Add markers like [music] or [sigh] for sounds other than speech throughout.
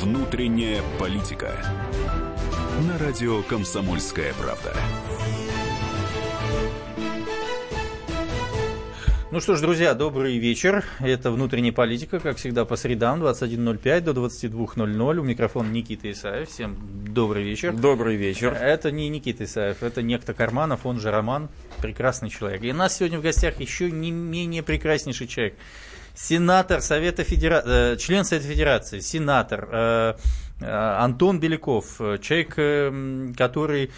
Внутренняя политика. На радио Комсомольская правда. Ну что ж, друзья, добрый вечер. Это «Внутренняя политика», как всегда, по средам, 21.05 до 22.00. У микрофона Никита Исаев. Всем добрый вечер. Добрый вечер. Это не Никита Исаев, это некто Карманов, он же Роман. Прекрасный человек. И у нас сегодня в гостях еще не менее прекраснейший человек. Сенатор Совета Федерации, э, член Совета Федерации, сенатор э, э, Антон Беляков. Человек, который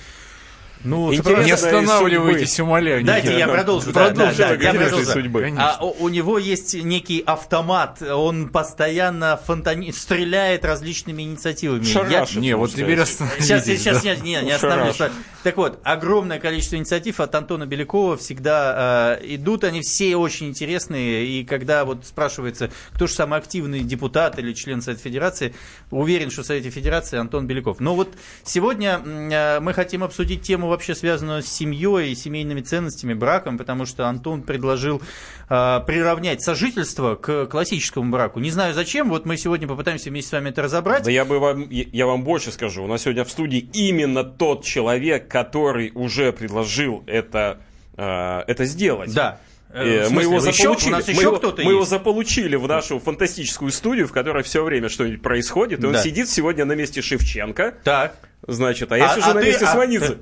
ну, не останавливайтесь, умоляю. Дайте я продолжу. Продолжу. Да, да, я продолжу. Судьбы. А у, у него есть некий автомат, он постоянно фонтани... стреляет различными инициативами. Шарашев, я... Не, вот теперь остановитесь. Сейчас, сейчас, да? не, не остановлюсь. Так вот, огромное количество инициатив от Антона Белякова всегда э, идут, они все очень интересные, и когда вот спрашивается, кто же самый активный депутат или член Совета Федерации, уверен, что в Совете Федерации Антон Беляков. Но вот сегодня э, мы хотим обсудить тему вообще связанную с семьей и семейными ценностями, браком, потому что Антон предложил э, приравнять сожительство к классическому браку. Не знаю зачем, вот мы сегодня попытаемся вместе с вами это разобрать. Да я бы вам, я вам больше скажу, у нас сегодня в студии именно тот человек, который уже предложил это, э, это сделать. Да. Э, мы его заполучили. мы, его, мы его заполучили в нашу фантастическую студию, в которой все время что-нибудь происходит. И он да. сидит сегодня на месте Шевченко. Так. Значит, а я а, сижу а на месте а, Сванидзе.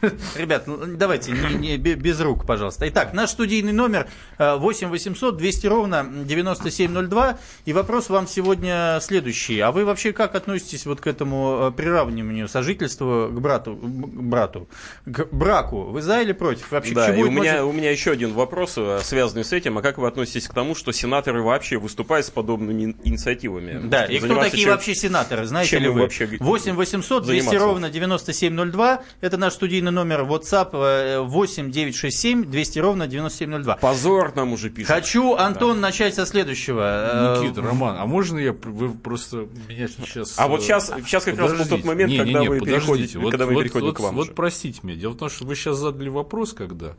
[laughs] Ребят, ну, давайте, не, не, без рук, пожалуйста. Итак, наш студийный номер 8 800 200 ровно 9702. И вопрос вам сегодня следующий. А вы вообще как относитесь вот к этому э, приравниванию сожительства к брату, к брату, к браку? Вы за или против? Вообще, да, и у, меня, у меня еще один вопрос, э, связанный с этим. А как вы относитесь к тому, что сенаторы вообще выступают с подобными инициативами? Да, и кто такие чем, вообще сенаторы, знаете ли вы? Вообще... 8 800 200 ровно 9702. Это наш студийный номер WhatsApp 8 967 200 ровно 9702. Позор нам уже пишет. Хочу, Антон, да. начать со следующего. Э, Никита, Роман, а можно я, вы просто меня сейчас... А вот сейчас, сейчас как раз был тот момент, не, когда, не, не, вы переходите, вот, когда мы вот, переходим вот, к вам Вот уже. простите меня, дело в том, что вы сейчас задали вопрос, когда...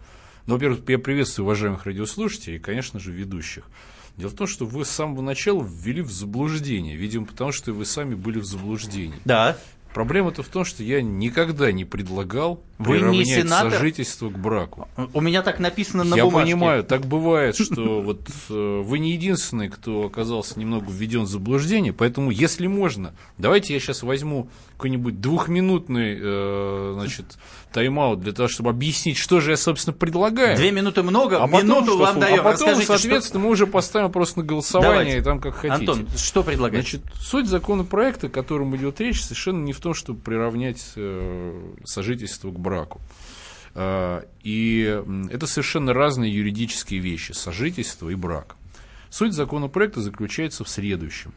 Ну, во-первых, я приветствую уважаемых радиослушателей и, конечно же, ведущих. Дело в том, что вы с самого начала ввели в заблуждение, видимо, потому что вы сами были в заблуждении. Да. Проблема-то в том, что я никогда не предлагал Вы не сенатор? сожительство к браку. У меня так написано на я бумажке. Я понимаю, так бывает, что [laughs] вот э, вы не единственный, кто оказался немного введен в заблуждение, поэтому, если можно, давайте я сейчас возьму какой-нибудь двухминутный э, значит, тайм-аут для того, чтобы объяснить, что же я, собственно, предлагаю. Две минуты много, а минуту потом, вам даем. А потом, Расскажите, соответственно, что... мы уже поставим просто на голосование Давайте. и там как хотите. Антон, что предлагаете? Значит, суть законопроекта, о котором идет речь, совершенно не в том, чтобы приравнять э, сожительство к браку. Э, и это совершенно разные юридические вещи, сожительство и брак. Суть законопроекта заключается в следующем.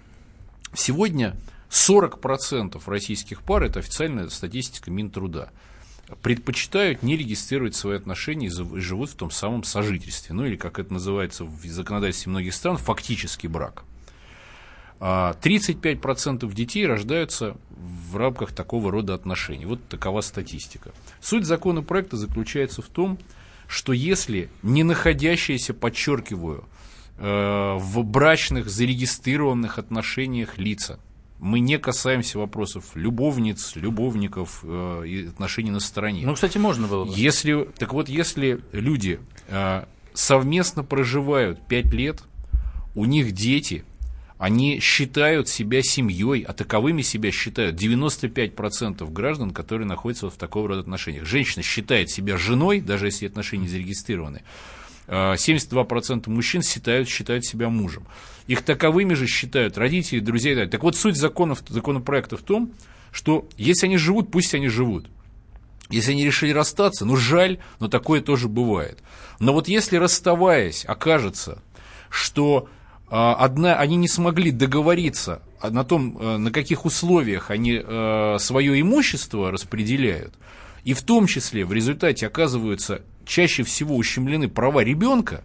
Сегодня 40% российских пар, это официальная статистика Минтруда, предпочитают не регистрировать свои отношения и живут в том самом сожительстве. Ну или, как это называется в законодательстве многих стран, фактический брак. 35% а детей рождаются в рамках такого рода отношений. Вот такова статистика. Суть законопроекта заключается в том, что если не находящиеся, подчеркиваю, э, в брачных зарегистрированных отношениях лица, мы не касаемся вопросов любовниц, любовников э, и отношений на стороне. Ну, кстати, можно было бы. Если, так вот, если люди э, совместно проживают 5 лет, у них дети – они считают себя семьей, а таковыми себя считают 95% граждан, которые находятся в такого рода отношениях. Женщина считает себя женой, даже если отношения зарегистрированы. 72% мужчин считают, считают себя мужем. Их таковыми же считают родители, друзья и так далее. Так вот, суть законов, законопроекта в том, что если они живут, пусть они живут. Если они решили расстаться, ну жаль, но такое тоже бывает. Но вот если расставаясь, окажется, что а, одна, они не смогли договориться на том, э, на каких условиях они э, свое имущество распределяют, и в том числе в результате оказываются чаще всего ущемлены права ребенка,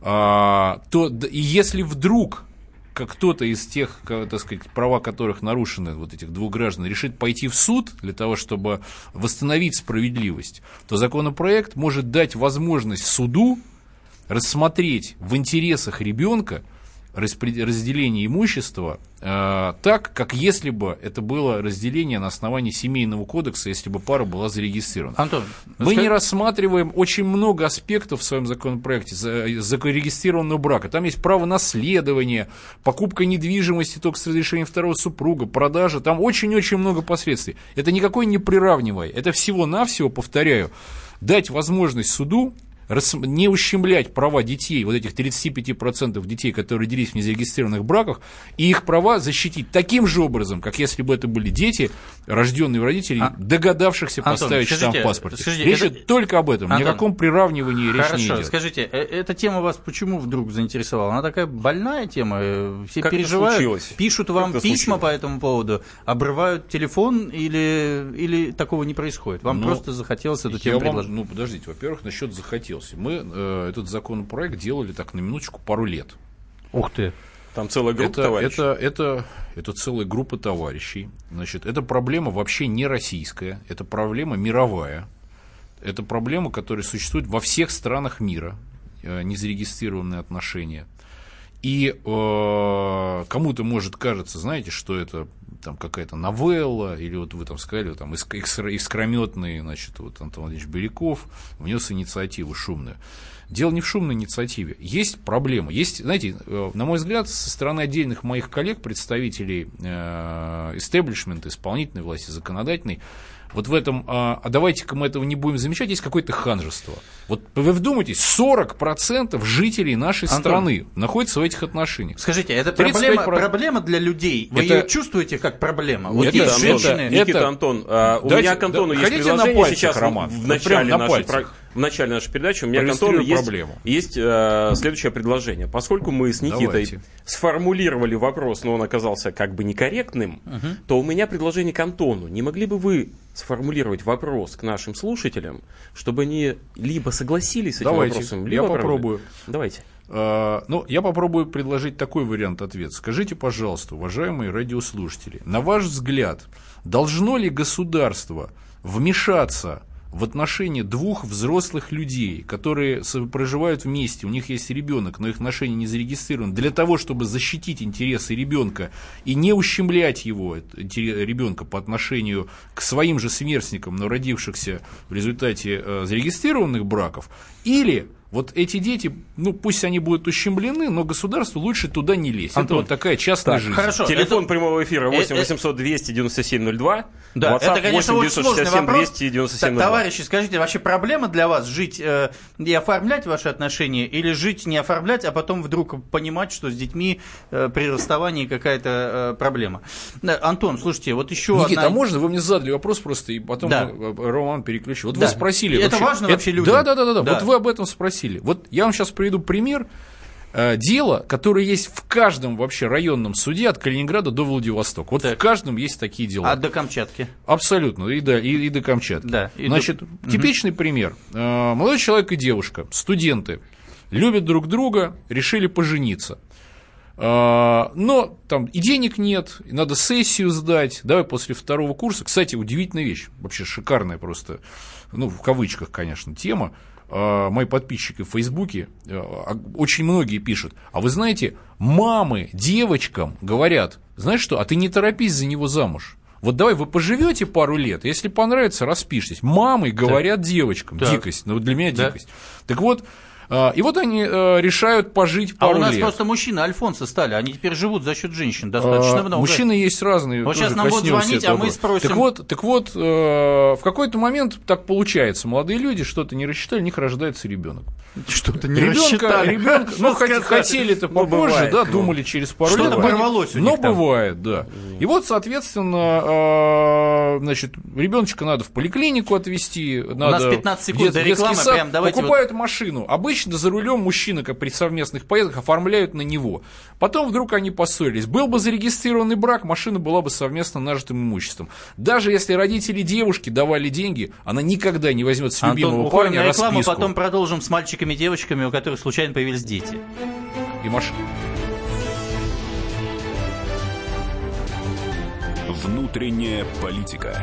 а, то и если вдруг как кто-то из тех, так сказать, права которых нарушены, вот этих двух граждан, решит пойти в суд для того, чтобы восстановить справедливость, то законопроект может дать возможность суду рассмотреть в интересах ребенка разделение имущества э, так, как если бы это было разделение на основании семейного кодекса, если бы пара была зарегистрирована. Антон, мы скажи... не рассматриваем очень много аспектов в своем законопроекте зарегистрированного брака. Там есть право наследования, покупка недвижимости только с разрешением второго супруга, продажа. Там очень-очень много последствий. Это никакой не приравнивай. Это всего-навсего, повторяю, дать возможность суду не ущемлять права детей, вот этих 35% детей, которые родились в незарегистрированных браках, и их права защитить таким же образом, как если бы это были дети, рожденные у родителей, а... догадавшихся Антон, поставить скажите, штамп в паспорте. Скажите, речь это... только об этом, Антон, ни о каком приравнивании речь Хорошо, не идет. скажите, э, эта тема вас почему вдруг заинтересовала? Она такая больная тема, э, все как переживают, пишут вам как письма по этому поводу, обрывают телефон или, или такого не происходит? Вам ну, просто захотелось эту тему предложить? Ну, подождите, во-первых, насчет захотелось хотелось. Мы э, этот законопроект делали так на минуточку пару лет. Ух ты! Там целая группа это, товарищей. Это, это, это целая группа товарищей. Значит, эта проблема вообще не российская, это проблема мировая. Это проблема, которая существует во всех странах мира, э, незарегистрированные отношения. И э, кому-то может кажется, знаете, что это там какая-то новелла, или вот вы там сказали, там искрометный, значит, вот Антон Владимирович Беляков внес инициативу шумную. Дело не в шумной инициативе. Есть проблема. Есть, знаете, э, на мой взгляд, со стороны отдельных моих коллег, представителей э, исполнительной власти, законодательной, вот в этом, а, а давайте-ка мы этого не будем замечать, есть какое-то ханжество. Вот вы вдумайтесь, 40% жителей нашей Антон, страны находятся в этих отношениях. Скажите, это проблема, проблема для людей? Вы это... ее чувствуете как проблема? Вот это, есть женщины... Это, Никита, Антон, а, у Дайте, меня к Антону да, есть предложение пальцах, сейчас Роман, в начале вот нашей... Про в начале нашей передачи у меня к Антону есть, есть э, следующее предложение. Поскольку мы с Никитой Давайте. сформулировали вопрос, но он оказался как бы некорректным, угу. то у меня предложение к Антону. Не могли бы вы сформулировать вопрос к нашим слушателям, чтобы они либо согласились с этим Давайте. вопросом, либо... Я попробую. Давайте. Uh, ну, я попробую предложить такой вариант ответа. Скажите, пожалуйста, уважаемые радиослушатели, на ваш взгляд, должно ли государство вмешаться в отношении двух взрослых людей, которые проживают вместе, у них есть ребенок, но их отношения не зарегистрированы, для того, чтобы защитить интересы ребенка и не ущемлять его, ребенка, по отношению к своим же сверстникам, но родившихся в результате э, зарегистрированных браков, или вот эти дети, ну пусть они будут ущемлены, но государству лучше туда не лезть. Антон, это вот такая частная так, жизнь. Хорошо. Телефон это... прямого эфира 8 800 297 02. Да, WhatsApp это, конечно, 8 967 297 02. Товарищи, скажите, вообще проблема для вас жить э, и оформлять ваши отношения, или жить не оформлять, а потом вдруг понимать, что с детьми э, при расставании какая-то э, проблема? Да, Антон, слушайте, вот еще Никита, одна... а можно вы мне задали вопрос просто, и потом да. Роман переключил? Вот да. вы спросили. Это вообще, важно вообще людям? Да, да, да, да, да. Вот вы об этом спросили спросили. Вот я вам сейчас приведу пример э, дела, которое есть в каждом вообще районном суде от Калининграда до Владивостока. Вот так. в каждом есть такие дела. А до Камчатки? Абсолютно, и до, и, и до Камчатки. Да, и Значит, до... типичный угу. пример. Э, молодой человек и девушка, студенты, любят друг друга, решили пожениться. Э, но там и денег нет, и надо сессию сдать. Давай после второго курса. Кстати, удивительная вещь, вообще шикарная просто, ну, в кавычках, конечно, тема. А, мои подписчики в Фейсбуке, а, очень многие пишут, а вы знаете, мамы девочкам говорят, знаешь что, а ты не торопись за него замуж. Вот давай вы поживете пару лет, если понравится, распишитесь. Мамы говорят так. девочкам, так. дикость, ну для меня да. дикость. Так вот, и вот они э, решают пожить пару лет. А у нас лет. просто мужчины альфонсы стали, они теперь живут за счет женщин достаточно а, много. Мужчины есть разные. Вот сейчас нам будут звонить, а мы спросим. Так вот, так вот э, в какой-то момент так получается, молодые люди что-то не рассчитали, у них рождается ребенок. Что-то не ребенка, рассчитали. Ребенка, ну, хотели-то ну, попозже, да, думали через пару лет. Что-то порвалось у них Но бывает, да. И вот, соответственно, э, значит, ребеночка надо в поликлинику отвезти, надо у нас 15 секунд до рекламы, прям давайте покупают машину. Обычно Обычно за рулем мужчина, как при совместных поездках, оформляют на него. Потом вдруг они поссорились. Был бы зарегистрированный брак, машина была бы совместно нажитым имуществом. Даже если родители девушки давали деньги, она никогда не возьмет с любимого Антон, парня на рекламу, расписку. потом продолжим с мальчиками и девочками, у которых случайно появились дети. И машина. Внутренняя политика.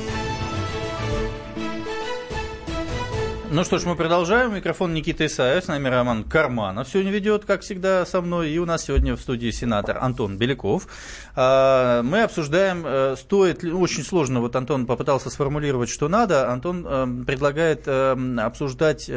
Ну что ж, мы продолжаем. Микрофон Никита Исаев, с нами Роман Карманов сегодня ведет, как всегда, со мной. И у нас сегодня в студии сенатор Антон Беляков. А, мы обсуждаем, э, стоит ли... Очень сложно, вот Антон попытался сформулировать, что надо. Антон э, предлагает э, обсуждать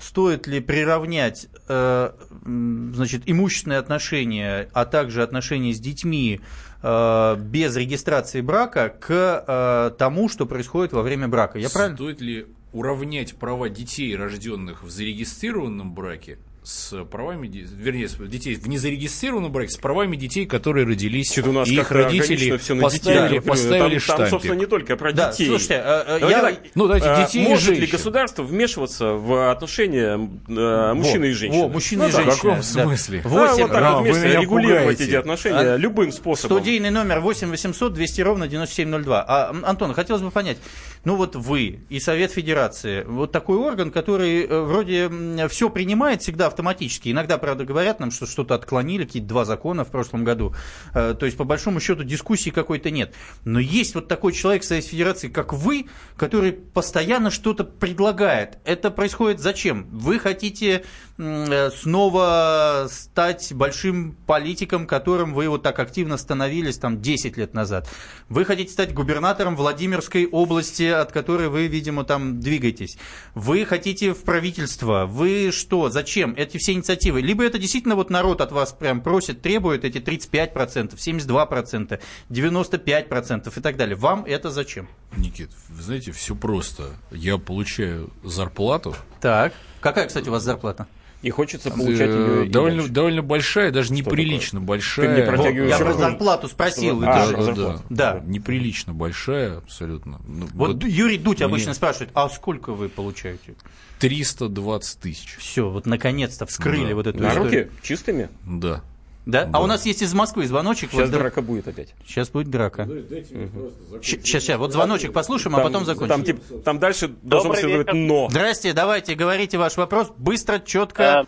стоит ли приравнять значит, имущественные отношения, а также отношения с детьми без регистрации брака к тому, что происходит во время брака. Я правильно? Стоит ли уравнять права детей, рожденных в зарегистрированном браке, с правами, вернее, детей в незарегистрированном браке, с правами детей, которые родились, у нас и их родители все поставили, детей, поставили там, там, собственно, не только про да, детей. Слушайте, а, я... так, ну, давайте, а, детей может и ли государство вмешиваться в отношения а, мужчины во, и женщины? Во, мужчины ну, и женщины. В каком смысле? Да. 8, а, вот так а, вот вместе регулировать пугаете. эти отношения а, любым способом. Студийный номер 8 800 200 ровно 9702. А, Антон, хотелось бы понять, ну вот вы и Совет Федерации, вот такой орган, который э, вроде все принимает всегда автоматически, иногда правда, говорят нам, что что-то отклонили, какие-то два закона в прошлом году. Э, то есть, по большому счету, дискуссии какой-то нет. Но есть вот такой человек в Совете Федерации, как вы, который постоянно что-то предлагает. Это происходит зачем? Вы хотите снова стать большим политиком, которым вы вот так активно становились там 10 лет назад. Вы хотите стать губернатором Владимирской области, от которой вы, видимо, там двигаетесь. Вы хотите в правительство. Вы что? Зачем? Эти все инициативы. Либо это действительно вот народ от вас прям просит, требует эти 35%, 72%, 95% и так далее. Вам это зачем? Никит, вы знаете, все просто. Я получаю зарплату. Так. Какая, кстати, у вас зарплата? И хочется получать ее довольно, довольно большая, даже неприлично большая. Ты не Я про зарплату спросил. А, да, да, да, да. Неприлично большая, абсолютно. Ну, вот, вот Юрий Дудь мне... обычно спрашивает, а сколько вы получаете? 320 тысяч. Все, вот наконец-то вскрыли да. вот эту На историю. руки? Чистыми? Да. Да? да? А у нас есть из Москвы звоночек. Сейчас вот, драка будет опять. Сейчас будет драка. Угу. Сейчас, сейчас. Вот звоночек послушаем, а там, а потом закончим. Там, тип, там дальше должен следовать «но». Здрасте, давайте, говорите ваш вопрос быстро, четко.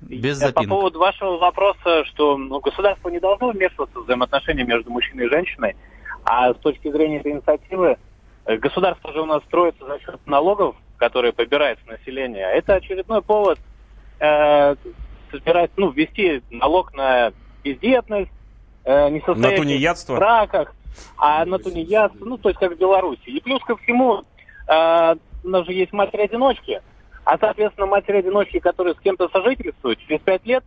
Без запинок. По поводу вашего вопроса, что ну, государство не должно вмешиваться в взаимоотношения между мужчиной и женщиной, а с точки зрения этой инициативы, э, государство же у нас строится за счет налогов, которые побирает с населения. Это очередной повод э, собирать, ну, ввести налог на бездетность, э, несостоятельность в браках, а на тунеядство, ну, то есть как в Беларуси. И плюс ко всему, э, у нас же есть матери-одиночки, а, соответственно, матери-одиночки, которые с кем-то сожительствуют, через пять лет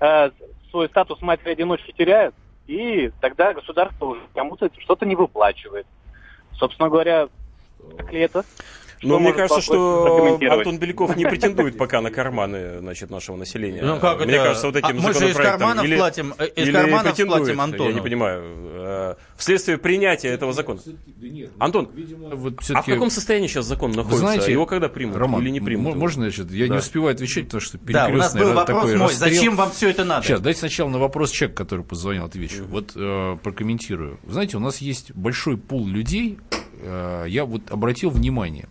э, свой статус матери-одиночки теряют, и тогда государство уже кому-то что-то не выплачивает. Собственно говоря, так ли это? Но мне кажется, что Антон Беляков не претендует пока на карманы значит, нашего населения. Ну, как мне это? кажется, вот этим а мы же из карманов или, платим, э, из или карманов платим Антону. Я не понимаю. Э, вследствие принятия этого закона. Антон, вот а в каком состоянии сейчас закон находится? Знаете, Его когда примут Роман, или не примут? Можно, значит, я да. не успеваю отвечать, потому что Да, у нас был вопрос мой, расстрел. зачем вам все это надо? Сейчас, дайте сначала на вопрос человека, который позвонил, отвечу. Вот э, прокомментирую. Знаете, у нас есть большой пул людей, э, я вот обратил внимание,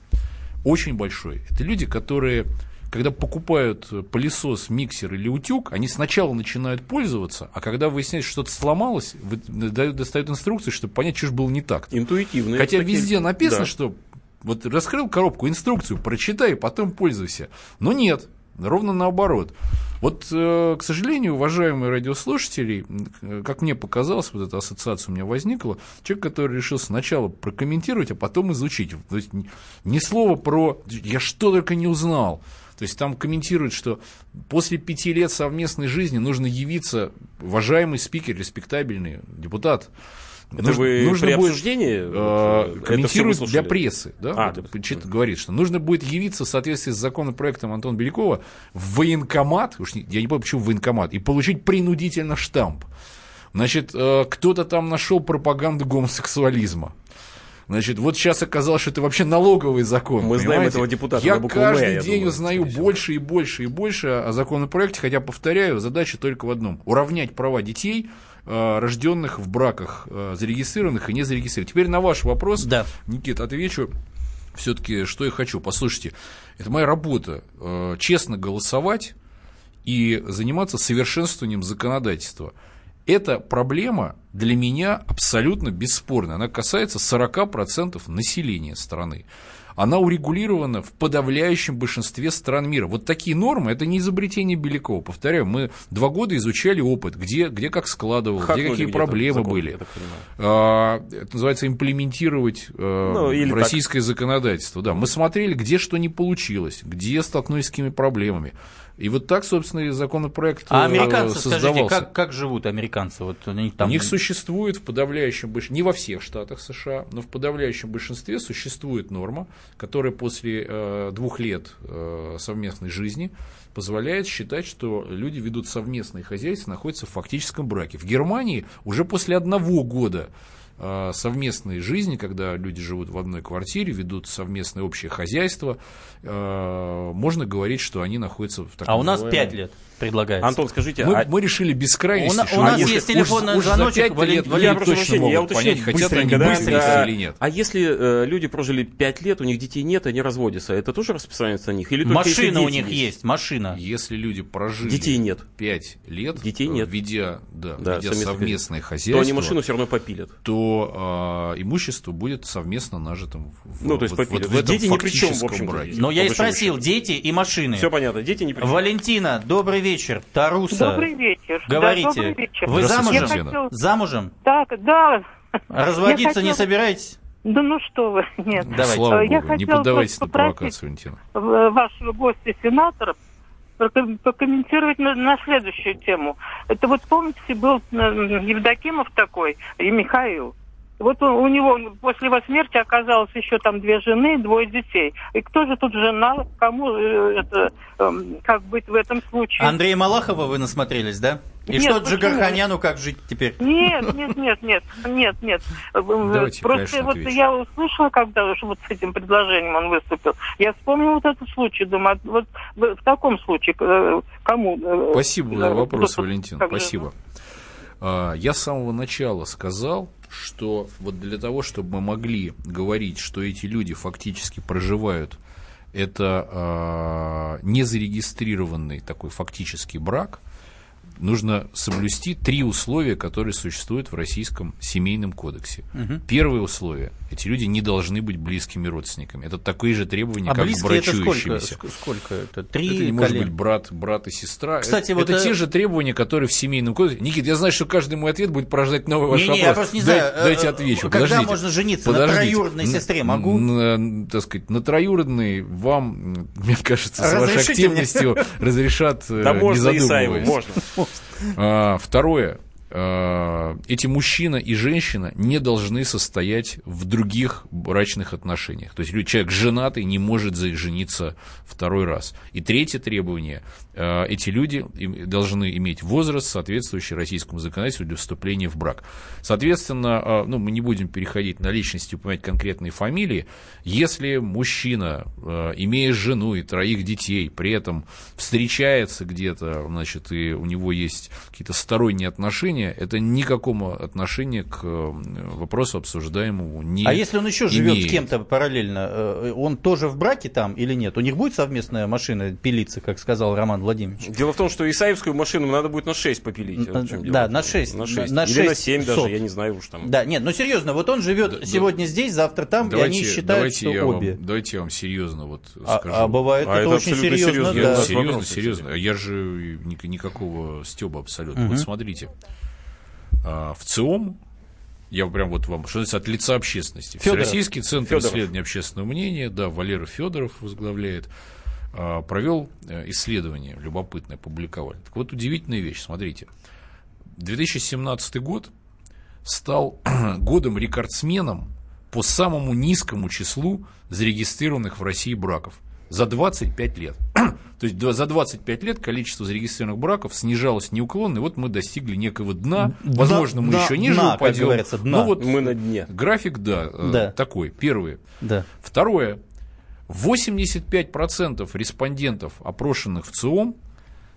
очень большой. Это люди, которые, когда покупают пылесос, миксер или утюг, они сначала начинают пользоваться, а когда выясняют, что что-то сломалось, дают, достают инструкции, чтобы понять, что же было не так. Интуитивно. Хотя такие... везде написано, да. что вот раскрыл коробку, инструкцию, прочитай, потом пользуйся. Но нет, ровно наоборот. Вот, э, к сожалению, уважаемые радиослушатели, как мне показалось, вот эта ассоциация у меня возникла, человек, который решил сначала прокомментировать, а потом изучить. То есть ни слова про «я что только не узнал». То есть там комментируют, что после пяти лет совместной жизни нужно явиться уважаемый спикер, респектабельный депутат, это нужно, вы нужно при будет, обсуждении э, комментирует для прессы, да? А, вот, да. говорит, что нужно будет явиться в соответствии с законопроектом Антона Белякова в военкомат, уж не, я не помню, почему в военкомат, и получить принудительно штамп. Значит, э, кто-то там нашел пропаганду гомосексуализма. Значит, вот сейчас оказалось, что это вообще налоговый закон. Мы понимаете? знаем этого депутата. Я каждый день думаю, узнаю больше и больше и больше о законопроекте, хотя, повторяю, задача только в одном. Уравнять права детей э, рожденных в браках, э, зарегистрированных и не зарегистрированных. Теперь на ваш вопрос, да. Никит, отвечу все-таки, что я хочу. Послушайте, это моя работа. Э, честно голосовать и заниматься совершенствованием законодательства. Эта проблема для меня абсолютно бесспорная. Она касается 40% населения страны она урегулирована в подавляющем большинстве стран мира. Вот такие нормы, это не изобретение Белякова. Повторяю, мы два года изучали опыт, где, где как складывалось, где какие проблемы закон, были. А, это называется имплементировать а, ну, в российское так. законодательство. Да, мы смотрели, где что не получилось, где столкнулись с какими проблемами. И вот так, собственно, и законопроект А американцы, создавался. скажите, как, как живут американцы? Вот они там... У них существует в подавляющем большинстве, не во всех штатах США, но в подавляющем большинстве существует норма, которая после э, двух лет э, совместной жизни позволяет считать, что люди ведут совместное хозяйство, находятся в фактическом браке. В Германии уже после одного года Э, совместной жизни, когда люди живут в одной квартире, ведут совместное общее хозяйство, э, можно говорить, что они находятся в таком... А у нас пять лет предлагается. Антон, скажите, мы, а... мы решили без крайности. У, у нас если, есть телефонный уж, звоночек, уж лет, я прошу прощения, я уточню, понять, хотят они да, да. или нет. А если э, люди прожили пять лет, у них детей нет, они разводятся, это тоже распространяется на них? Или машина у них есть? есть, машина. Если люди прожили детей нет. пять лет, детей нет. ведя, да, да, ведя совместное хозяйство, то они машину все равно попилят. То э, имущество будет совместно нажитым в, ну, то есть вот. Вот в этом дети ни при чем, в общем браке. Но я и спросил, дети и машины. Все понятно, дети ни при чем. Валентина, добрый вечер. Тарус Руса. Добрый вечер. Говорите. Да, добрый вечер. Вы замужем? Хотел... Замужем? Так, да. Разводиться хотел... не собираетесь? Да ну что вы, [laughs] нет. Давайте. Слава я Богу, не поддавайтесь на провокацию, Валентина. Вашего гостя, сенатора, прокомментировать на, на следующую тему. Это вот помните, был Евдокимов такой и Михаил. Вот у, у него после его смерти оказалось еще там две жены, двое детей. И кто же тут жена? Кому э, это, э, как быть в этом случае? Андрея Малахова вы насмотрелись, да? И нет, что Джигарханяну как жить теперь? Нет, нет, нет, нет, нет, нет. Давайте, Просто вот отвечу. я услышала, когда уж вот с этим предложением он выступил, я вспомнила вот этот случай, думаю, а вот в таком случае э, кому? Э, Спасибо за вопрос, Валентин, спасибо. Же? А, я с самого начала сказал, что вот для того, чтобы мы могли говорить, что эти люди фактически проживают это э, незарегистрированный такой фактический брак – нужно соблюсти три условия, которые существуют в Российском семейном кодексе. Угу. Первое условие – эти люди не должны быть близкими родственниками. Это такие же требования, а как к брачующимися. Это сколько, сколько это? Три это не может быть брат, брат и сестра. Кстати, это, вот это, это те же требования, которые в семейном кодексе. Никит, я знаю, что каждый мой ответ будет порождать новый ваш не, вопрос. Не, я просто не Дай, знаю. Дайте э, отвечу. Когда Подождите. можно жениться Подождите. на троюродной сестре? Могу? На, на, так сказать, на троюродной вам, мне кажется, с вашей активностью [laughs] разрешат, э, не задумываясь. Можно. А, второе. А, эти мужчина и женщина не должны состоять в других брачных отношениях. То есть человек женатый не может жениться второй раз. И третье требование Э, эти люди должны иметь возраст, соответствующий российскому законодательству для вступления в брак. Соответственно, э, ну, мы не будем переходить на личности, упоминать конкретные фамилии. Если мужчина, э, имея жену и троих детей, при этом встречается где-то, значит, и у него есть какие-то сторонние отношения, это никакого отношения к вопросу обсуждаемому не А если он еще живет с кем-то параллельно, он тоже в браке там или нет? У них будет совместная машина пилиться, как сказал Роман Владимирович. Дело в том, что Исаевскую машину надо будет на 6 попилить. Вот да, на 6. На 6. На 6 Или на 7 даже, я не знаю уж там. Да, нет, но серьезно, вот он живет да, сегодня да. здесь, завтра там, давайте, и они считают, давайте что я обе. Вам, давайте я вам серьезно вот а, скажу. А, а бывает а это, это очень серьезно, серьезно да. Серьезно, серьезно. Я же никакого стеба абсолютно. Угу. Вот смотрите, а, в ЦИОМ я прям вот вам, что от лица общественности. Федоров. Всероссийский центр Федоров. исследования общественного мнения, да, Валера Федоров возглавляет. А, провел э, исследование, любопытное, публиковали. Так вот, удивительная вещь, смотрите. 2017 год стал [clears throat] годом рекордсменом по самому низкому числу зарегистрированных в России браков за 25 лет. [clears throat] То есть за 25 лет количество зарегистрированных браков снижалось неуклонно, и вот мы достигли некого дна. Возможно, мы дна, еще ниже дна, упадем. Как говорится, дна. Ну вот мы на дне. График, да, э, да. такой. Первое. Да. Второе. 85% респондентов, опрошенных в ЦИОМ,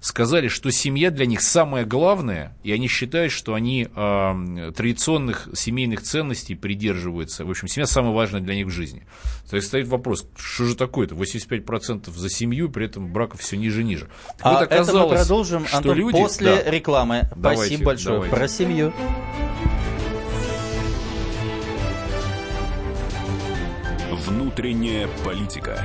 сказали, что семья для них самое главное, и они считают, что они э, традиционных семейных ценностей придерживаются. В общем, семья самая важная для них в жизни. То есть стоит вопрос, что же такое-то? 85% за семью, при этом браков все ниже и ниже. Так а вот это мы продолжим, что Антон, люди... после да. рекламы. Давайте, Спасибо большое. Давайте. Про семью. Внутренняя политика.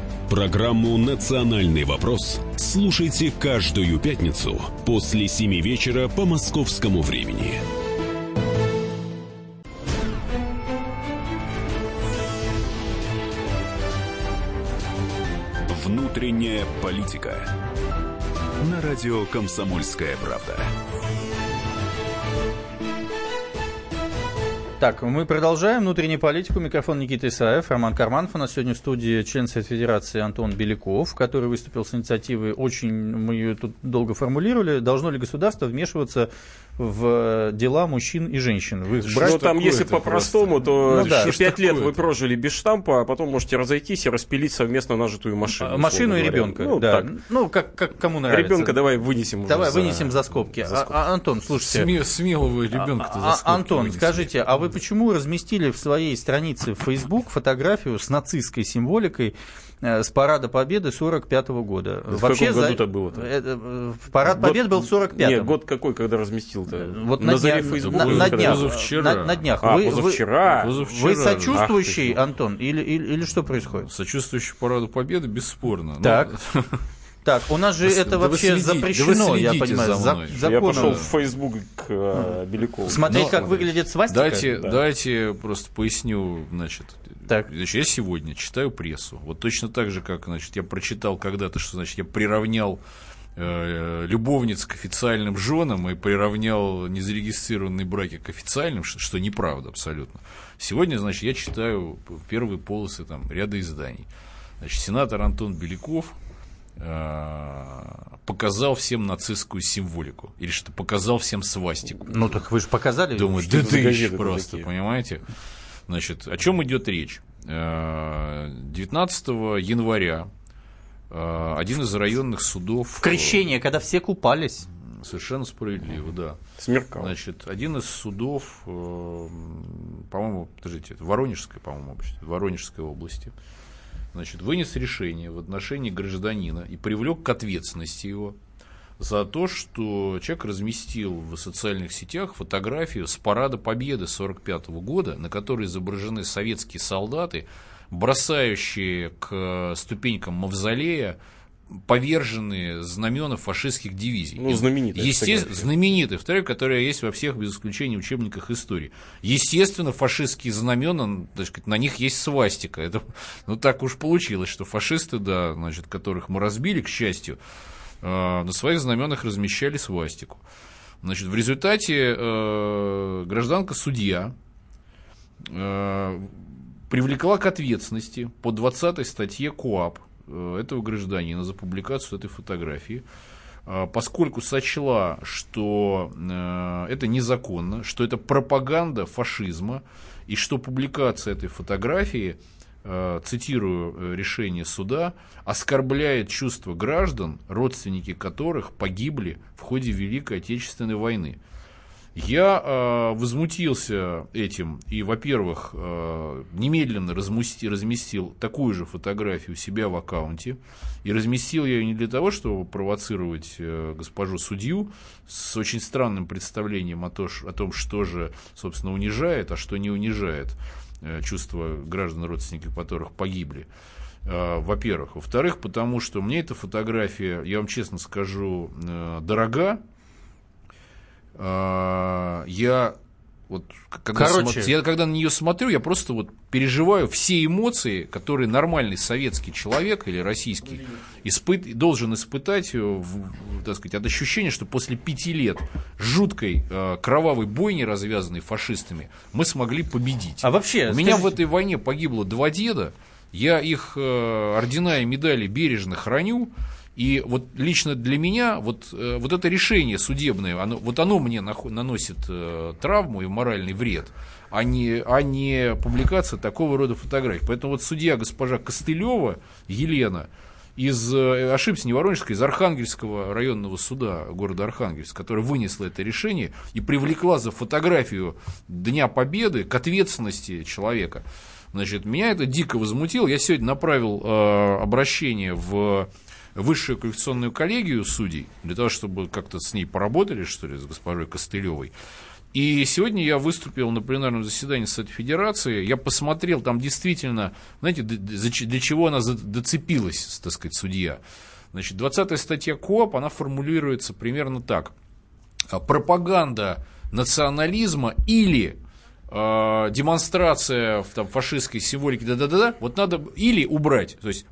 Программу «Национальный вопрос» слушайте каждую пятницу после 7 вечера по московскому времени. Внутренняя политика. На радио «Комсомольская правда». Так, мы продолжаем внутреннюю политику. Микрофон Никита Исаев, Роман Карманов. У нас сегодня в студии член Совет Федерации Антон Беляков, который выступил с инициативой, очень мы ее тут долго формулировали, должно ли государство вмешиваться в дела мужчин и женщин. В их ну, там, если по-простому, то ну, да. пять лет вы прожили без штампа, а потом можете разойтись и распилить совместно нажитую машину. Машину и ребенка, ну, да. Так. Ну, как, как кому нравится. Ребенка давай вынесем Давай уже вынесем за скобки. За скобки. А, Антон, слушайте. Сме, смело вы ребенка-то а, за скобки Антон, вынесли. скажите, а вы почему разместили в своей странице в Facebook фотографию с нацистской символикой э, с парада Победы 45 -го года? В каком году-то было-то? Это, э, Парад Год- Победы был в 45-м. Нет, год какой, когда разместил-то? Вот на, заре днях, на, на днях, Позавчера. на, на днях. А, вы, вы- позавчера. Позавчера. Вы сочувствующий, Ах. Антон, или, или, или что происходит? Сочувствующий параду Победы, бесспорно. Но- [laughs] Так. У нас же Вы- это да вы вообще следите- да вы запрещено, я следите понимаю, за за- мной. Я Я пошел в Facebook к э, Белякову. Смотреть, Но- как выглядит свастика? Дайте, Да. дайте просто поясню, значит. Так. Значит, я сегодня читаю прессу. Вот точно так же, как, значит, я прочитал когда-то, что, значит, я приравнял э, любовниц к официальным женам и приравнял незарегистрированные браки к официальным, что, что неправда абсолютно. Сегодня, значит, я читаю первые полосы там ряда изданий. Значит, сенатор Антон Беляков показал всем нацистскую символику. Или что показал всем свастику. Ну так вы же показали. Думаю, что да ты газеты просто, такие? понимаете? Значит, о чем идет речь? Э, 19 января э, один из районных судов... В крещение, когда все купались. э, Совершенно справедливо, да. Смеркал. Значит, один из судов, э, по-моему, подождите, это Воронежской, по-моему, области, Воронежской области, значит, вынес решение в отношении гражданина и привлек к ответственности его за то, что человек разместил в социальных сетях фотографию с парада Победы 45 года, на которой изображены советские солдаты, бросающие к ступенькам мавзолея поверженные знамена фашистских дивизий. Ну, знаменитая Естественно, фотография. знаменитая, вторая, которая есть во всех, без исключения, учебниках истории. Естественно, фашистские знамена, так сказать, на них есть свастика. Это, ну, так уж получилось, что фашисты, да, значит, которых мы разбили, к счастью, э, на своих знаменах размещали свастику. Значит, в результате э, гражданка-судья э, привлекла к ответственности по 20 статье КОАП этого гражданина за публикацию этой фотографии, э, поскольку сочла, что э, это незаконно, что это пропаганда фашизма, и что публикация этой фотографии, э, цитирую э, решение суда, оскорбляет чувства граждан, родственники которых погибли в ходе Великой Отечественной войны. Я э, возмутился этим и, во-первых, э, немедленно размусти- разместил такую же фотографию у себя в аккаунте. И разместил я ее не для того, чтобы провоцировать э, госпожу судью с очень странным представлением о, то, о том, что же, собственно, унижает, а что не унижает э, чувства граждан, родственники которых погибли. Э, Во-первых. Во-вторых, потому что мне эта фотография, я вам честно скажу, э, дорога. Э, я вот когда, Короче. Смотр, я когда на нее смотрю, я просто вот переживаю все эмоции, которые нормальный советский человек или российский испыт, должен испытать, в, так сказать, от ощущения, что после пяти лет жуткой э, кровавой бойни, развязанной фашистами, мы смогли победить. А вообще, у меня в этой войне погибло два деда, я их э, ордена и медали бережно храню. И вот лично для меня вот, э, вот это решение судебное, оно, вот оно мне наносит э, травму и моральный вред, а не, а не публикация такого рода фотографий. Поэтому вот судья госпожа Костылева Елена из, э, ошибся, не Воронежского, из Архангельского районного суда города Архангельск, которая вынесла это решение и привлекла за фотографию Дня Победы к ответственности человека. Значит, меня это дико возмутило. Я сегодня направил э, обращение в высшую квалификационную коллегию судей, для того, чтобы как-то с ней поработали, что ли, с госпожой Костылевой. И сегодня я выступил на пленарном заседании Совета Федерации. Я посмотрел, там действительно, знаете, для чего она доцепилась, так сказать, судья. Значит, 20 статья КОАП, она формулируется примерно так. Пропаганда национализма или э, демонстрация там, фашистской символики, да-да-да, вот надо или убрать, то есть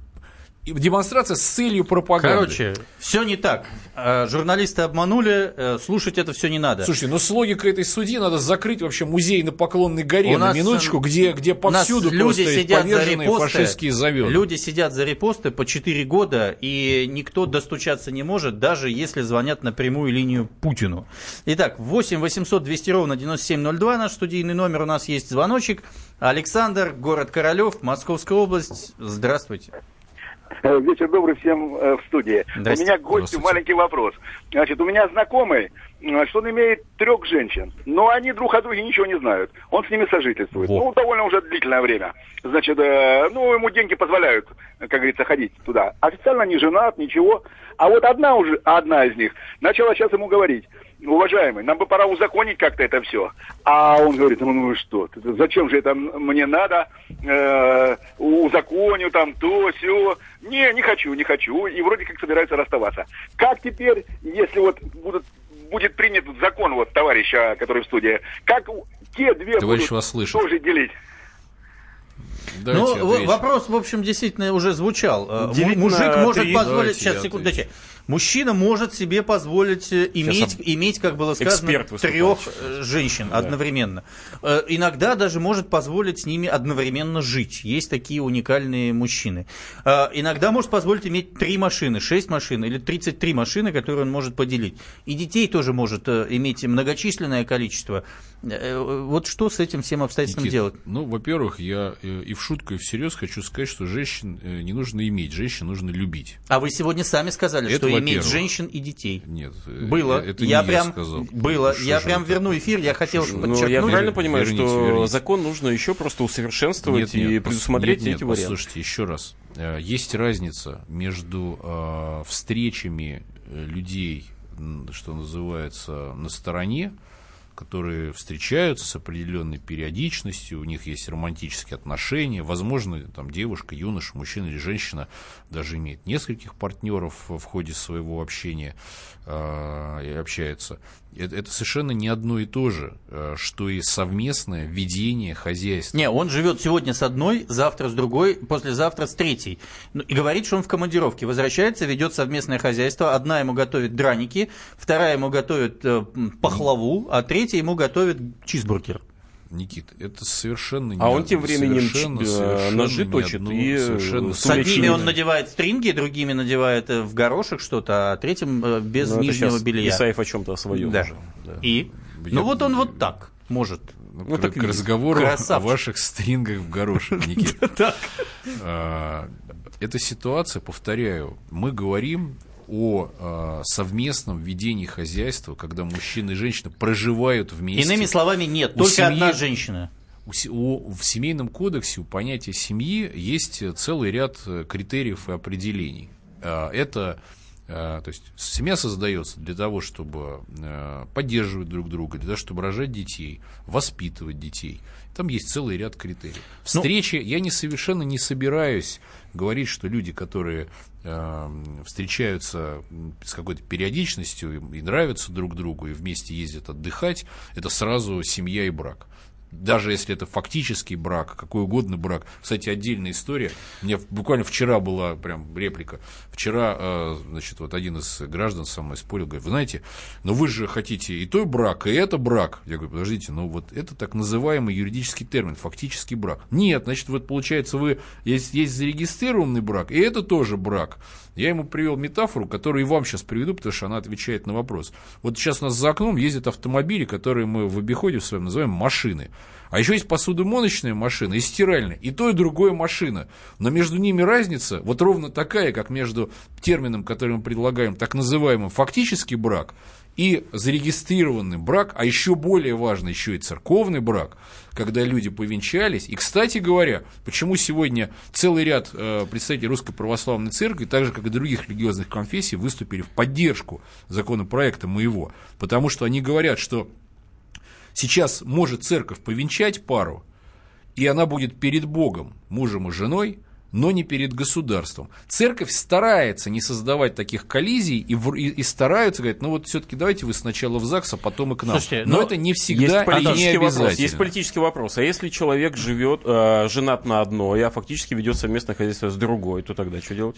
демонстрация с целью пропаганды. Короче, все не так. А, журналисты обманули, э, слушать это все не надо. Слушайте, ну с логикой этой судьи надо закрыть вообще музей на Поклонной горе У на нас, минуточку, э, где, где повсюду люди сидят за репосты, фашистские заведы. Люди сидят за репосты по 4 года, и никто достучаться не может, даже если звонят на прямую линию Путину. Итак, 8 800 200 ровно 9702, наш студийный номер, у нас есть звоночек. Александр, город Королев, Московская область. Здравствуйте. Э, вечер добрый всем э, в студии. У меня к гостю маленький вопрос. Значит, у меня знакомый, что он имеет трех женщин, но они друг о друге ничего не знают. Он с ними сожительствует. Во. Ну, довольно уже длительное время. Значит, э, ну, ему деньги позволяют, как говорится, ходить туда. Официально не женат, ничего. А вот одна уже, одна из них начала сейчас ему говорить, уважаемый, нам бы пора узаконить как-то это все. А он говорит, ну, ну что, зачем же это мне надо, э, узаконю там то, все. Не, не хочу, не хочу. И вроде как собирается расставаться. Как теперь, если вот будут, будет принят закон вот товарища, который в студии, как те две Товарищ будут вас слышит. тоже делить? Давайте ну, отвечу. вопрос, в общем, действительно уже звучал. Э, Делить Мужик может позволить... Сейчас, секунду, Мужчина может себе позволить э, иметь, иметь как было сказано, трех э, женщин да. одновременно. Иногда даже может позволить с ними одновременно жить. Есть такие уникальные мужчины. Иногда может позволить иметь три машины, шесть машин или 33 машины, которые он может поделить. И детей тоже может иметь многочисленное количество. Вот что с этим всем обстоятельством Никит, делать? Ну, во-первых, я и в шутку, и всерьез хочу сказать, что женщин э, не нужно иметь, женщин нужно любить. А вы сегодня сами сказали, это, что иметь женщин и детей. Нет, э, было. Это я не прям я сказал. было. Что я прям это? верну эфир, я хотел что, подчеркнуть. Ну, я правильно понимаю, верните, что верните. закон нужно еще просто усовершенствовать нет, нет, и предусмотреть нет, нет, эти варианты. Послушайте, еще раз. Э, есть разница между э, встречами людей, что называется, на стороне, которые встречаются с определенной периодичностью, у них есть романтические отношения, возможно, там девушка, юноша, мужчина или женщина даже имеет нескольких партнеров в ходе своего общения э, и общается. Это, это совершенно не одно и то же, э, что и совместное ведение хозяйства. Не, он живет сегодня с одной, завтра с другой, послезавтра с третьей. Ну, и говорит, что он в командировке. Возвращается, ведет совместное хозяйство. Одна ему готовит драники, вторая ему готовит э, пахлаву, а третья ему готовит чизбургер. Никит, это совершенно не А он тем временем совершенно, совершенно ножи точит и совершенно С одними он надевает стринги, другими надевает э, в горошек что-то, а третьим э, без ну, нижнего белья. Исаев о чем-то своем да. уже. Да. И? Я, ну вот он вот так может. Ну, ну, так к разговору красавчик. о ваших стрингах в горошек, Никит. [laughs] А, эта ситуация, повторяю, мы говорим о э, совместном ведении хозяйства, когда мужчина и женщина проживают вместе. Иными словами, нет, у только семьи, одна женщина. У, в семейном кодексе у понятия семьи есть целый ряд критериев и определений. Э, это то есть семья создается для того, чтобы поддерживать друг друга, для того, чтобы рожать детей, воспитывать детей. Там есть целый ряд критериев. Ну, Встречи, ну, я не совершенно не собираюсь говорить, что люди, которые э, встречаются с какой-то периодичностью и нравятся друг другу, и вместе ездят отдыхать, это сразу семья и брак даже если это фактический брак, какой угодно брак. Кстати, отдельная история. Меня буквально вчера была прям реплика. Вчера, э, значит, вот один из граждан со мной спорил, говорит, вы знаете, но вы же хотите и той брак, и это брак. Я говорю, подождите, ну вот это так называемый юридический термин, фактический брак. Нет, значит, вот получается, вы есть, есть зарегистрированный брак, и это тоже брак. Я ему привел метафору, которую и вам сейчас приведу, потому что она отвечает на вопрос. Вот сейчас у нас за окном ездят автомобили, которые мы в обиходе в своем называем машины. А еще есть посудомоночная машина и стиральная, и то, и другое машина. Но между ними разница вот ровно такая, как между термином, который мы предлагаем, так называемым фактический брак, и зарегистрированный брак, а еще более важно, еще и церковный брак, когда люди повенчались. И, кстати говоря, почему сегодня целый ряд э, представителей Русской Православной Церкви, так же, как и других религиозных конфессий, выступили в поддержку законопроекта моего, потому что они говорят, что сейчас может церковь повенчать пару, и она будет перед Богом, мужем и женой, но не перед государством. Церковь старается не создавать таких коллизий и, в, и, и стараются говорить, ну вот все-таки давайте вы сначала в ЗАГС, а потом и к нам. Слушайте, но, но это не всегда есть и не обязательно. Вопрос, есть политический вопрос. А если человек живет, э, женат на одной, а фактически ведет совместное хозяйство с другой, то тогда что делать?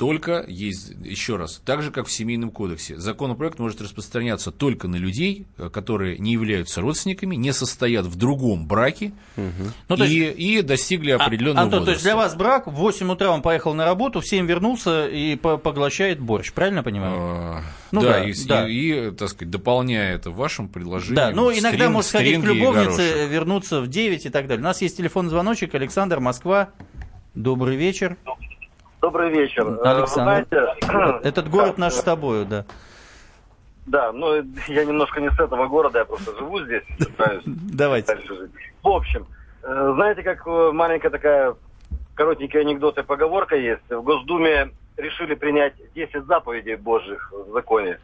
Только есть, еще раз, так же, как в Семейном кодексе, законопроект может распространяться только на людей, э, которые не являются родственниками, не состоят в другом браке угу. ну, и, есть, и достигли а, определенного а, Антон, возраста. то есть для вас брак, в 8 утра он поехал на работу, в 7 вернулся и поглощает борщ, правильно понимаю? А, ну, да, да, и, да. И, и, так сказать, дополняя это вашим предложением. Да, ну иногда стринг, может сходить к любовнице, вернуться в 9 и так далее. У нас есть телефонный звоночек, Александр, Москва. Добрый вечер. Добрый вечер. Александр. знаете, Этот город наш с тобою, да. Да, ну я немножко не с этого города, я просто живу здесь. Давайте. В общем, э, знаете, как э, маленькая такая коротенький анекдот и поговорка есть. В Госдуме решили принять 10 заповедей Божьих в законе.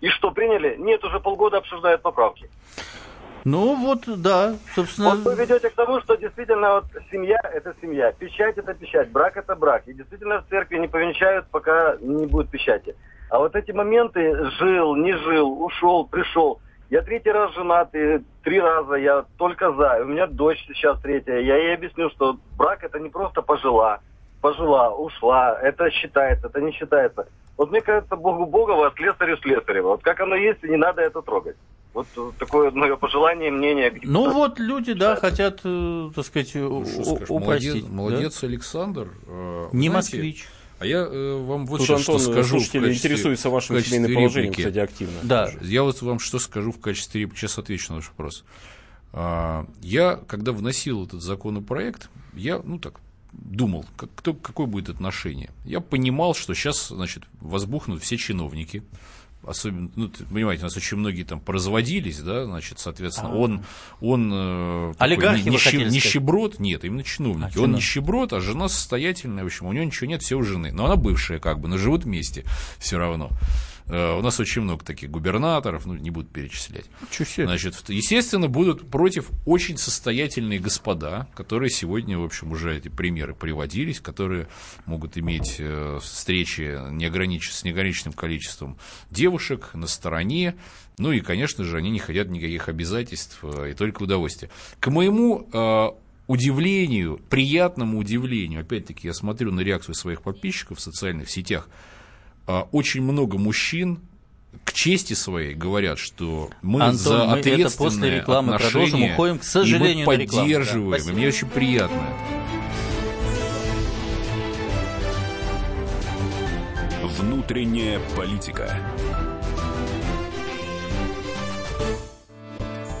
И что, приняли? Нет, уже полгода обсуждают поправки. Ну вот, да, собственно. Вот вы ведете к тому, что действительно вот семья – это семья, печать – это печать, брак – это брак. И действительно в церкви не повенчают, пока не будет печати. А вот эти моменты жил, не жил, ушел, пришел. Я третий раз женат, и три раза я только за. У меня дочь сейчас третья. Я ей объясню, что брак – это не просто пожила, пожила, ушла. Это считается, это не считается. Вот мне кажется, Богу Богова, а слесарю слесарева. Вот как оно есть, и не надо это трогать. Вот такое мое пожелание, мнение. Ну вот люди, да, хотят, э, так сказать, ну, упростить. Молодец, молодец Александр. Э, Не знаете, москвич. А я э, вам вот Тут сейчас Антон, что скажу. в качестве, интересуется вашим семейным положением, кстати, активно. Да. Я вот вам что скажу в качестве реплики. Сейчас отвечу на ваш вопрос. А, я, когда вносил этот законопроект, я, ну так, думал, как, кто, какое будет отношение. Я понимал, что сейчас, значит, возбухнут все чиновники, особенно, ну, понимаете, у нас очень многие там поразводились, да, значит, соответственно, А-а-а. он, он э, Олигархи, нищи, нищеброд, нет, именно чиновники, а, он нищеброд, а жена состоятельная, в общем, у него ничего нет, все у жены, но она бывшая как бы, но живут вместе все равно. Э, у нас очень много таких губернаторов, ну, не буду перечислять. Значит, естественно, будут против очень состоятельные господа, которые сегодня, в общем, уже эти примеры приводились, которые могут иметь э, встречи неогранич... с неограниченным количеством девушек на стороне, ну и, конечно же, они не хотят никаких обязательств э, и только удовольствия. К моему удивлению, приятному удивлению, опять-таки я смотрю на реакцию своих подписчиков в социальных сетях, очень много мужчин к чести своей говорят, что мы Антон, за мы ответственное это после рекламы продолжим, уходим, к сожалению, и мы поддерживаем, да, и мне очень приятно. Внутренняя политика.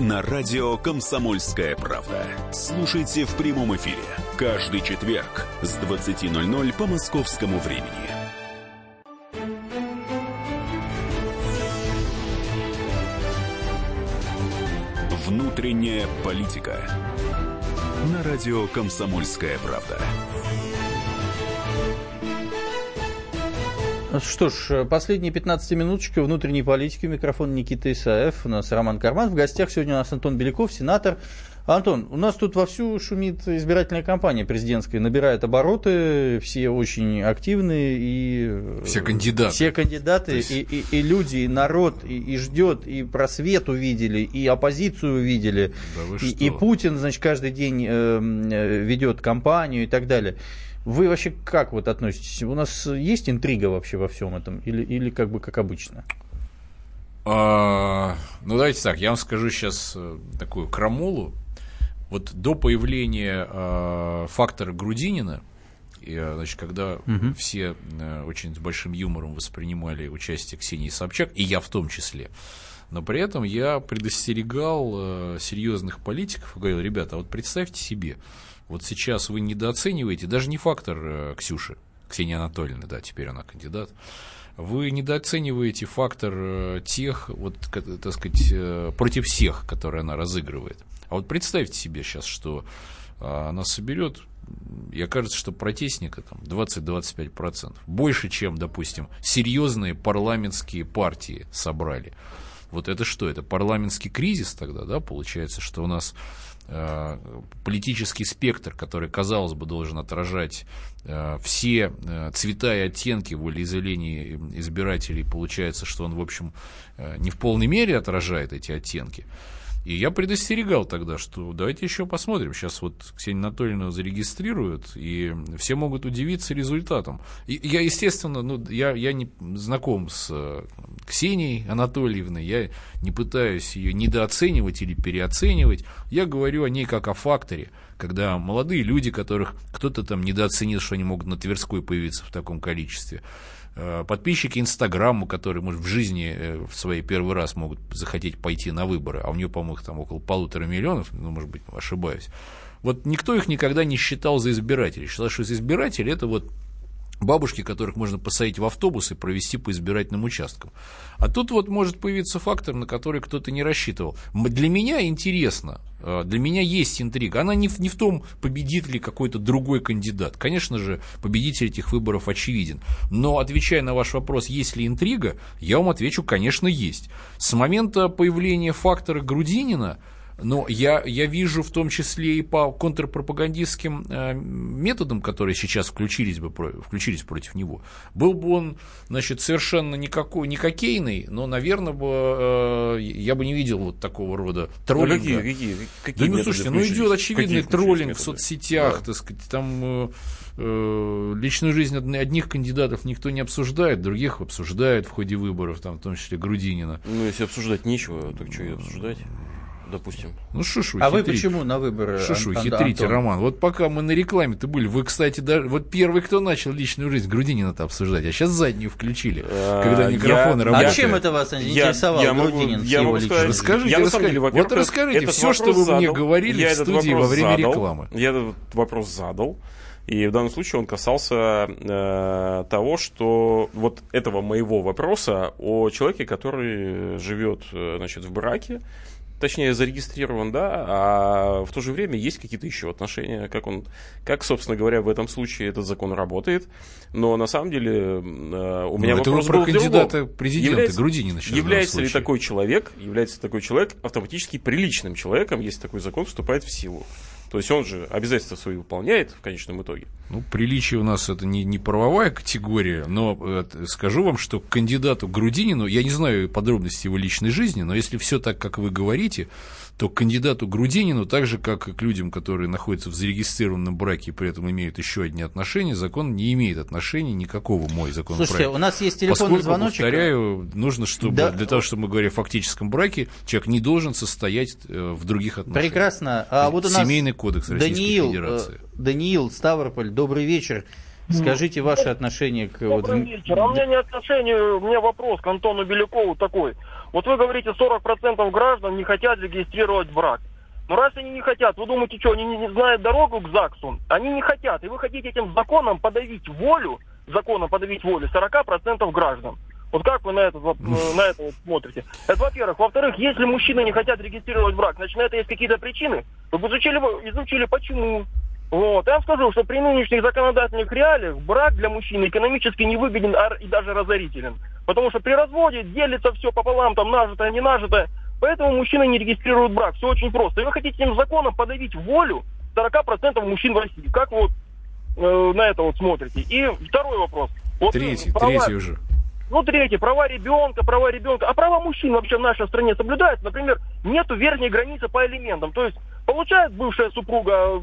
на радио «Комсомольская правда». Слушайте в прямом эфире каждый четверг с 20.00 по московскому времени. Внутренняя политика. На радио «Комсомольская правда». Что ж, последние 15 минуточки внутренней политики. Микрофон Никита Исаев. У нас Роман Карман. В гостях сегодня у нас Антон Беляков, сенатор. Антон, у нас тут вовсю шумит избирательная кампания президентская, набирает обороты, все очень активные и... Все кандидаты. Все кандидаты, есть... и, и, и люди, и народ, и, и ждет, и просвет увидели, и оппозицию увидели, да и, и Путин, значит, каждый день э, э, ведет кампанию и так далее. Вы вообще как вот относитесь? У нас есть интрига вообще во всем этом? Или, или как бы как обычно? А, ну, давайте так, я вам скажу сейчас э, такую крамолу. Вот до появления э, фактора Грудинина, и, э, значит, когда угу. все э, очень с большим юмором воспринимали участие Ксении Собчак, и я в том числе, но при этом я предостерегал серьезных политиков и говорил, ребята, а вот представьте себе, вот сейчас вы недооцениваете, даже не фактор э, Ксюши, Ксения Анатольевна, да, теперь она кандидат, вы недооцениваете фактор э, тех, вот, так сказать, э, против всех, которые она разыгрывает. А вот представьте себе сейчас, что она соберет и окажется, что протестника там 20-25%. Больше, чем, допустим, серьезные парламентские партии собрали. Вот это что? Это парламентский кризис тогда, да, получается, что у нас политический спектр, который, казалось бы, должен отражать э, все э, цвета и оттенки волеизъявлений избирателей, получается, что он, в общем, э, не в полной мере отражает эти оттенки. И я предостерегал тогда, что давайте еще посмотрим. Сейчас вот Ксения Анатольевна зарегистрируют, и все могут удивиться результатом. И я, естественно, ну, я, я не знаком с э, Ксенией Анатольевной, я не пытаюсь ее недооценивать или переоценивать. Я говорю о ней как о факторе, когда молодые люди, которых кто-то там недооценил, что они могут на Тверской появиться в таком количестве, подписчики Инстаграму, которые, может, в жизни э, в своей первый раз могут захотеть пойти на выборы, а у нее, по-моему, там около полутора миллионов, ну, может быть, ошибаюсь. Вот никто их никогда не считал за избирателей. Считал, что избиратели это вот бабушки, которых можно посадить в автобус и провести по избирательным участкам. А тут вот может появиться фактор, на который кто-то не рассчитывал. Для меня интересно, э, для меня есть интрига. Она не в, не в том, победит ли какой-то другой кандидат. Конечно же, победитель этих выборов очевиден. Но, отвечая на ваш вопрос, есть ли интрига, я вам отвечу, конечно, есть. С момента появления фактора Грудинина но я, я вижу в том числе и по контрпропагандистским э, методам, которые сейчас включились, бы, включились против него, был бы он значит, совершенно никакой, не кокейный, но, наверное, бы, э, я бы не видел вот такого рода троллинга. Ну, какие, какие, какие да ну, слушайте, ну идет очевидный троллинг в соцсетях, да. так сказать, там э, личную жизнь одних кандидатов никто не обсуждает, других обсуждает в ходе выборов, там, в том числе Грудинина. Ну, если обсуждать нечего, так что и обсуждать? Допустим. Ну, шушу, А хитрите. вы почему на выборы? Шушу, Ан- хитрите, Антон? Роман. Вот пока мы на рекламе-то были, вы, кстати, даже, вот первый, кто начал личную жизнь Грудинина-то обсуждать, а сейчас заднюю включили, а, когда микрофоны работают. А чем это вас интересовал я, Грудинин я могу, я могу Расскажите, я, расскажите. Деле, вот расскажите все, что вы мне говорили в студии во время задал, рекламы. Я этот вопрос задал. И в данном случае он касался э, того, что вот этого моего вопроса о человеке, который живет э, значит, в браке, точнее, зарегистрирован, да, а в то же время есть какие-то еще отношения, как он, как, собственно говоря, в этом случае этот закон работает. Но на самом деле э, у меня Но вопрос это был про кандидата президента является, Грудинина сейчас Является ли такой человек, является ли такой человек автоматически приличным человеком, если такой закон вступает в силу? То есть он же обязательства свои выполняет в конечном итоге. Ну, приличие у нас это не, не правовая категория, но э, скажу вам, что кандидату Грудинину, я не знаю подробностей его личной жизни, но если все так, как вы говорите, то к кандидату Грудинину, так же, как и к людям, которые находятся в зарегистрированном браке и при этом имеют еще одни отношения, закон не имеет отношения никакого мой закон. Слушайте, у нас есть телефонный Поскольку, звоночек. повторяю, нужно, чтобы да. для того, чтобы мы говорили о фактическом браке, человек не должен состоять э, в других отношениях. Прекрасно. А вот у нас Семейный кодекс Российской Даниил, Федерации. Э, Даниил, Ставрополь, добрый вечер. Скажите ваше отношение к... Добрый вот... вечер. А у меня не отношение, у меня вопрос к Антону Белякову такой. Вот вы говорите, 40% граждан не хотят регистрировать брак. Но раз они не хотят, вы думаете, что, они не, знают дорогу к ЗАГСу? Они не хотят. И вы хотите этим законом подавить волю, законом подавить волю 40% граждан. Вот как вы на это, на это вот смотрите? Это во-первых. Во-вторых, если мужчины не хотят регистрировать брак, значит, на это есть какие-то причины. Вы бы изучили, изучили почему. Вот. Я вам скажу, что при нынешних законодательных реалиях брак для мужчины экономически невыгоден и даже разорителен. Потому что при разводе делится все пополам, там нажитое, не нажитое. Поэтому мужчины не регистрируют брак. Все очень просто. И вы хотите этим законом подавить волю 40% мужчин в России. Как вы вот э, на это вот смотрите? И второй вопрос. Вот, третий, права... третий уже. Ну, третье, права ребенка, права ребенка. А права мужчин вообще в нашей стране соблюдаются? Например, нету верхней границы по элементам. То есть получает бывшая супруга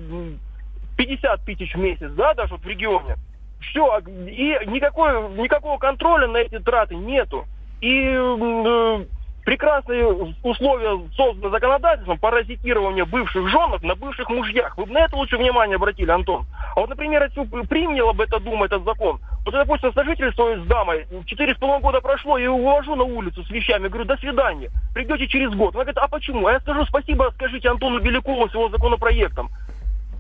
50 тысяч в месяц, да, даже вот в регионе. Все, и никакой, никакого контроля на эти траты нету. И э, прекрасные условия созданы законодательством паразитирования бывших женок на бывших мужьях. Вы бы на это лучше внимание обратили, Антон. А вот, например, если приняла бы это Дума, этот закон, вот, допустим, сожительство с дамой, четыре с половиной года прошло, я ее увожу на улицу с вещами, говорю, до свидания, придете через год. Она говорит, а почему? А я скажу спасибо, скажите Антону Белякову с его законопроектом.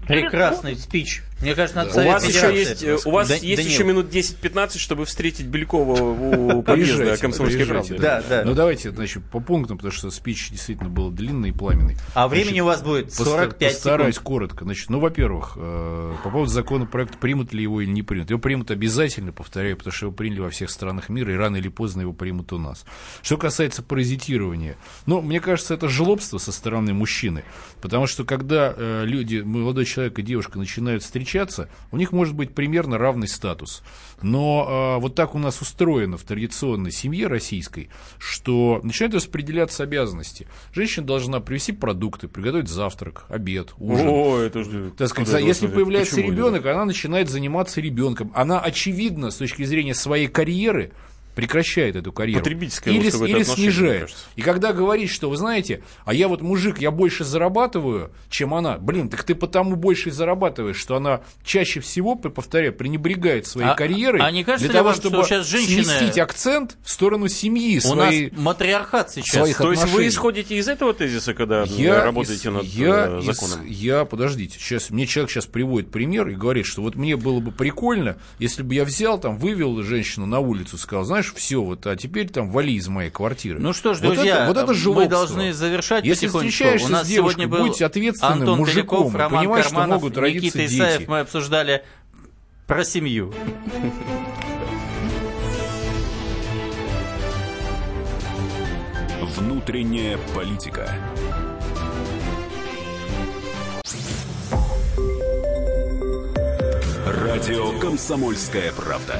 Прекрасный спич. Мне кажется, надо да. У вас еще есть, у вас да, есть еще минут 10-15, чтобы встретить Белякова у подъезда Комсомольской правды. Да, да. Ну давайте, значит, по пунктам, потому что спич действительно был длинный и пламенный. А времени у вас будет 45 Постараюсь коротко. Значит, ну, во-первых, э, по поводу законопроекта, примут ли его или не примут. Его примут обязательно, повторяю, потому что его приняли во всех странах мира, и рано или поздно его примут у нас. Что касается паразитирования, ну, мне кажется, это жлобство со стороны мужчины, потому что когда э, люди, молодой человек и девушка начинают встречаться, встречаться, у них может быть примерно равный статус. Но э, вот так у нас устроено в традиционной семье российской, что начинают распределяться обязанности. Женщина должна привезти продукты, приготовить завтрак, обед, ужин. О, это же... Так сказать, если появляется ребенок, она начинает заниматься ребенком. Она, очевидно, с точки зрения своей карьеры, прекращает эту карьеру. Потребительское или, или снижает. И когда говорит, что вы знаете, а я вот мужик, я больше зарабатываю, чем она. Блин, так ты потому больше и зарабатываешь, что она чаще всего, повторяю, пренебрегает своей а, карьерой а не кажется для того, вам, чтобы сейчас женщины... сместить акцент в сторону семьи. У своей, нас матриархат сейчас. Своих То отношений. есть вы исходите из этого тезиса, когда я работаете из, над я законом? Из, я, подождите, сейчас, мне человек сейчас приводит пример и говорит, что вот мне было бы прикольно, если бы я взял, там, вывел женщину на улицу, сказал, знаешь, знаешь, все, вот, а теперь там вали из моей квартиры. Ну что ж, друзья, вот это, вот это мы должны завершать Если встречаешься У нас с девушкой, сегодня был будь ответственным Антон мужиком, Беляков, Роман понимаешь, Карманов, что могут родиться Никита Исаев, дети. мы обсуждали про семью. Внутренняя политика. Радио «Комсомольская правда».